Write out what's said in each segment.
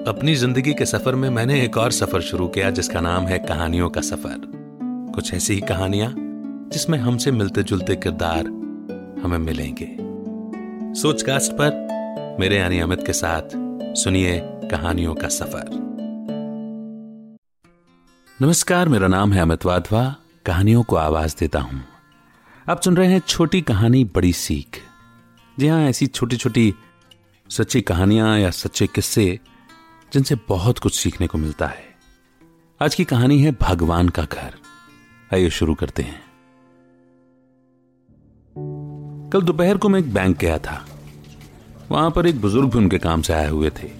अपनी ज़िंदगी के सफ़र में मैंने एक और सफ़र शुरू किया, जिसका नाम है कहानियों का सफ़र। कुछ ऐसी ही कहानियाँ, जिसमें हमसे मिलते जुलते किरदार हमें मिलेंगे। सोचकास्ट पर मेरे यानी अमित के साथ सुनिए कहानियों का सफ़र। नमस्कार, मेरा नाम है अमित वाधवा। कहानियों को आवाज़ देता हूँ। आप सुन रहे हैं छोटी कहानी, बड़ी सीख। जी हाँ, ऐसी छोटी छोटी सच्ची कहानियाँ या सच्चे किस्से जिनसे बहुत कुछ सीखने को मिलता है। आज की कहानी है भगवान का घर। आइए शुरू करते हैं। कल दोपहर को मैं एक बैंक गया था। वहाँ पर एक बुज़ुर्ग भी उनके काम से आए हुए थे।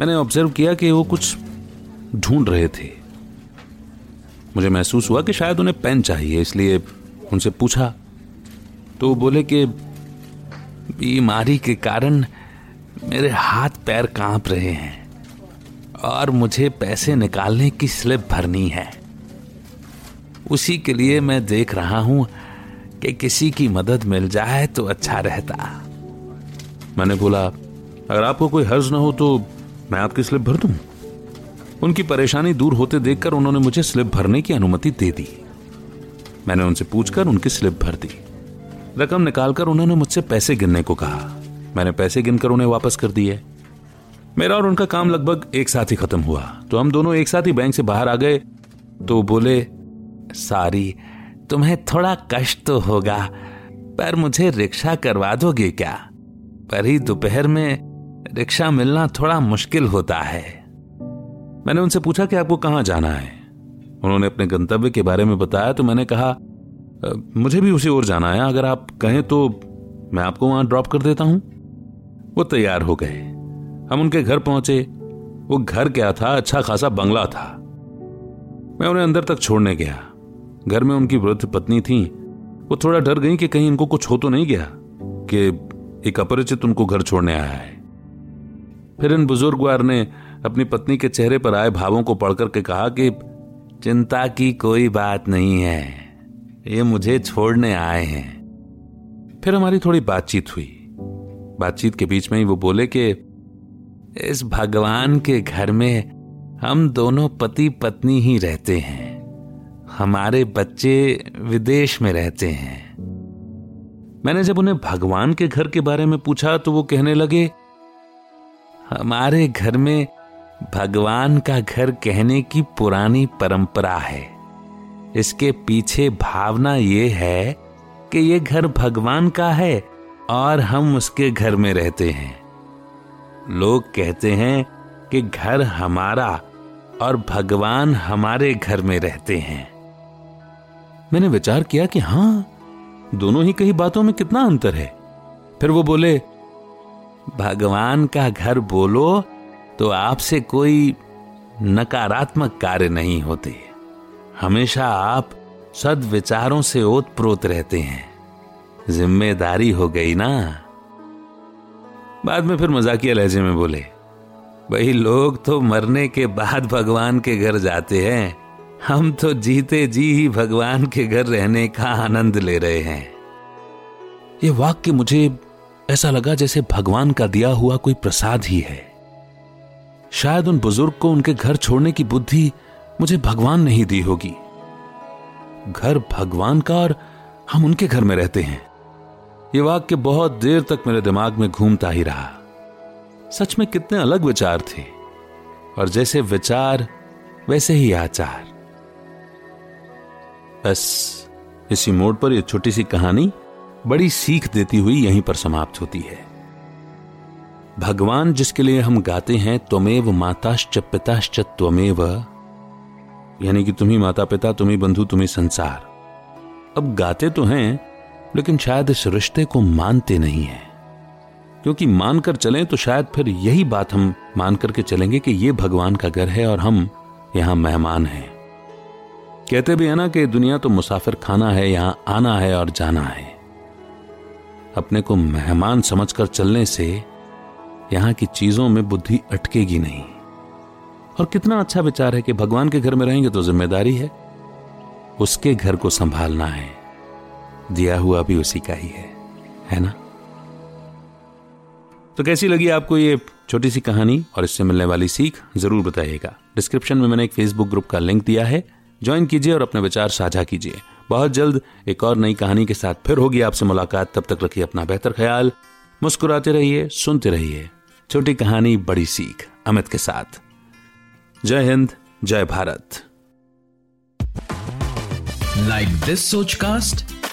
मैंने ऑब्ज़र्व किया कि वो कुछ ढूंढ रहे थे। मुझे महसूस हुआ कि शायद उन्हें पेन चाहिए, इसलिए उनसे पूछा। तो वो बोले कि बीमारी के कारण मेरे हाथ पैर काँप रहे हैं और मुझे पैसे निकालने की स्लिप भरनी है। उसी के लिए मैं देख रहा हूँ कि किसी की मदद मिल जाए तो अच्छा रहता। मैंने बोला, अगर आपको कोई हर्ज ना हो तो मैं आपकी स्लिप भर दूँ? उनकी परेशानी दूर होते देखकर उन्होंने मुझे स्लिप भरने की अनुमति दे दी। मैंने उनसे पूछकर उनकी स्लिप भर दी। रकम निकालकर उन्होंने मुझसे पैसे गिनने को कहा। मैंने पैसे गिनकर उन्हें वापस कर दिए। मेरा और उनका काम लगभग एक साथ ही खत्म हुआ। तो हम दोनों एक साथ ही बैंक से बाहर आ गए। तो बोले, सारी, तुम्हें थोड़ा कष्ट तो होगा, पर मुझे रिक्शा करवा दोगे क्या? पर ही दोपहर में रिक्शा मिलना थोड़ा मुश्किल होता है। मैंने उनसे पूछा कि आपको कहाँ जाना है? उन्होंने अपने गंतव्य के बारे में बताया तो मैंने कहा मुझे भी उसी ओर जाना है। अगर आप कहें तो मैं आपको वहाँ ड्रॉप कर देता हूँ। वो तैयार हो गए। हम उनके घर पहुँचे। वो घर क्या था? अच्छा खासा बंगला था। मैं उन्हें अंदर तक छोड़ने गया। घर में उनकी वृद्ध पत्नी थी। वो थोड़ा डर गई कि कहीं इनको कुछ हो तो नहीं गया, कि एक अपरिचित उनको घर छोड़ने आया है। फिर इन बुजुर्गवार ने अपनी पत्नी के चेहरे पर आए भावों को पढ़कर के कहा कि चिंता की कोई बात नहीं है। ये मुझे छोड़ने आए हैं। फिर हमारी थोड़ी बातचीत हुई। बातचीत के बीच में ही वो बोले कि, इस भगवान के घर में हम दोनों पति पत्नी ही रहते हैं। हमारे बच्चे विदेश में रहते हैं। मैंने जब उन्हें भगवान के घर के बारे में पूछा तो वो कहने लगे, हमारे घर में भगवान का घर कहने की पुरानी परंपरा है। इसके पीछे भावना ये है कि ये घर भगवान का है और हम उसके घर में रहते हैं। लोग कहते हैं कि घर हमारा और भगवान हमारे घर में रहते हैं। मैंने विचार किया कि हाँ, दोनों ही कई बातों में कितना अंतर है। फिर वो बोले, भगवान का घर बोलो तो आपसे कोई नकारात्मक कार्य नहीं होते। हमेशा आप सदविचारों से ओतप्रोत रहते हैं। ज़िम्मेदारी हो गई ना? बाद में फिर मजाकिया लहजे में बोले, भाई लोग तो मरने के बाद भगवान के घर जाते हैं। हम तो जीते जी ही भगवान के घर रहने का आनंद ले रहे हैं। ये वाक्य मुझे ऐसा लगा जैसे भगवान का दिया हुआ कोई प्रसाद ही है। शायद उन बुज़ुर्ग को उनके घर छोड़ने की बुद्धि मुझे भगवान नहीं दी होगी। घर भगवान का और हम उनके घर में रहते हैं। ये वाक्य बहुत देर तक मेरे दिमाग में घूमता ही रहा। सच में कितने अलग विचार थे। और जैसे विचार, वैसे ही आचार। बस, इसी मोड पर यह छोटी सी कहानी बड़ी सीख देती हुई यहीं पर समाप्त होती है। भगवान जिसके लिए हम गाते हैं, त्वमेव माताश्च पिताश्च त्वमेव। यानी कि तुम्ही माता पिता तुम्ही बंधु, तुम्ही संसार। अब गाते तो हैं लेकिन शायद इस रिश्ते को मानते नहीं हैं। क्योंकि मानकर चलें तो शायद फिर यही बात हम मान करके चलेंगे कि यह भगवान का घर है और हम यहाँ मेहमान हैं। कहते भी है ना कि दुनिया तो मुसाफिर खाना है, यहाँ आना है और जाना है। अपने को मेहमान समझकर चलने से यहाँ की चीज़ों में बुद्धि अटकेगी नहीं। और कितना अच्छा विचार है कि भगवान के घर में रहेंगे तो ज़िम्मेदारी है। उसके घर को संभालना है। दिया हुआ भी उसी का ही है है ना? तो कैसी लगी आपको ये छोटी सी कहानी? और इससे मिलने वाली सीख ज़रूर बताइएगा। डिस्क्रिप्शन में मैंने एक फेसबुक ग्रुप का लिंक दिया है। ज्वाइन कीजिए और अपने विचार साझा कीजिए। बहुत जल्द एक और नई कहानी के साथ फिर होगी आपसे मुलाकात। तब तक रखिए अपना बेहतर ख्याल। मुस्कुराते रहिए, सुनते रहिए। छोटी कहानी, बड़ी सीख। अमित के साथ। जय हिंद, जय Bharat. Like this Soch cast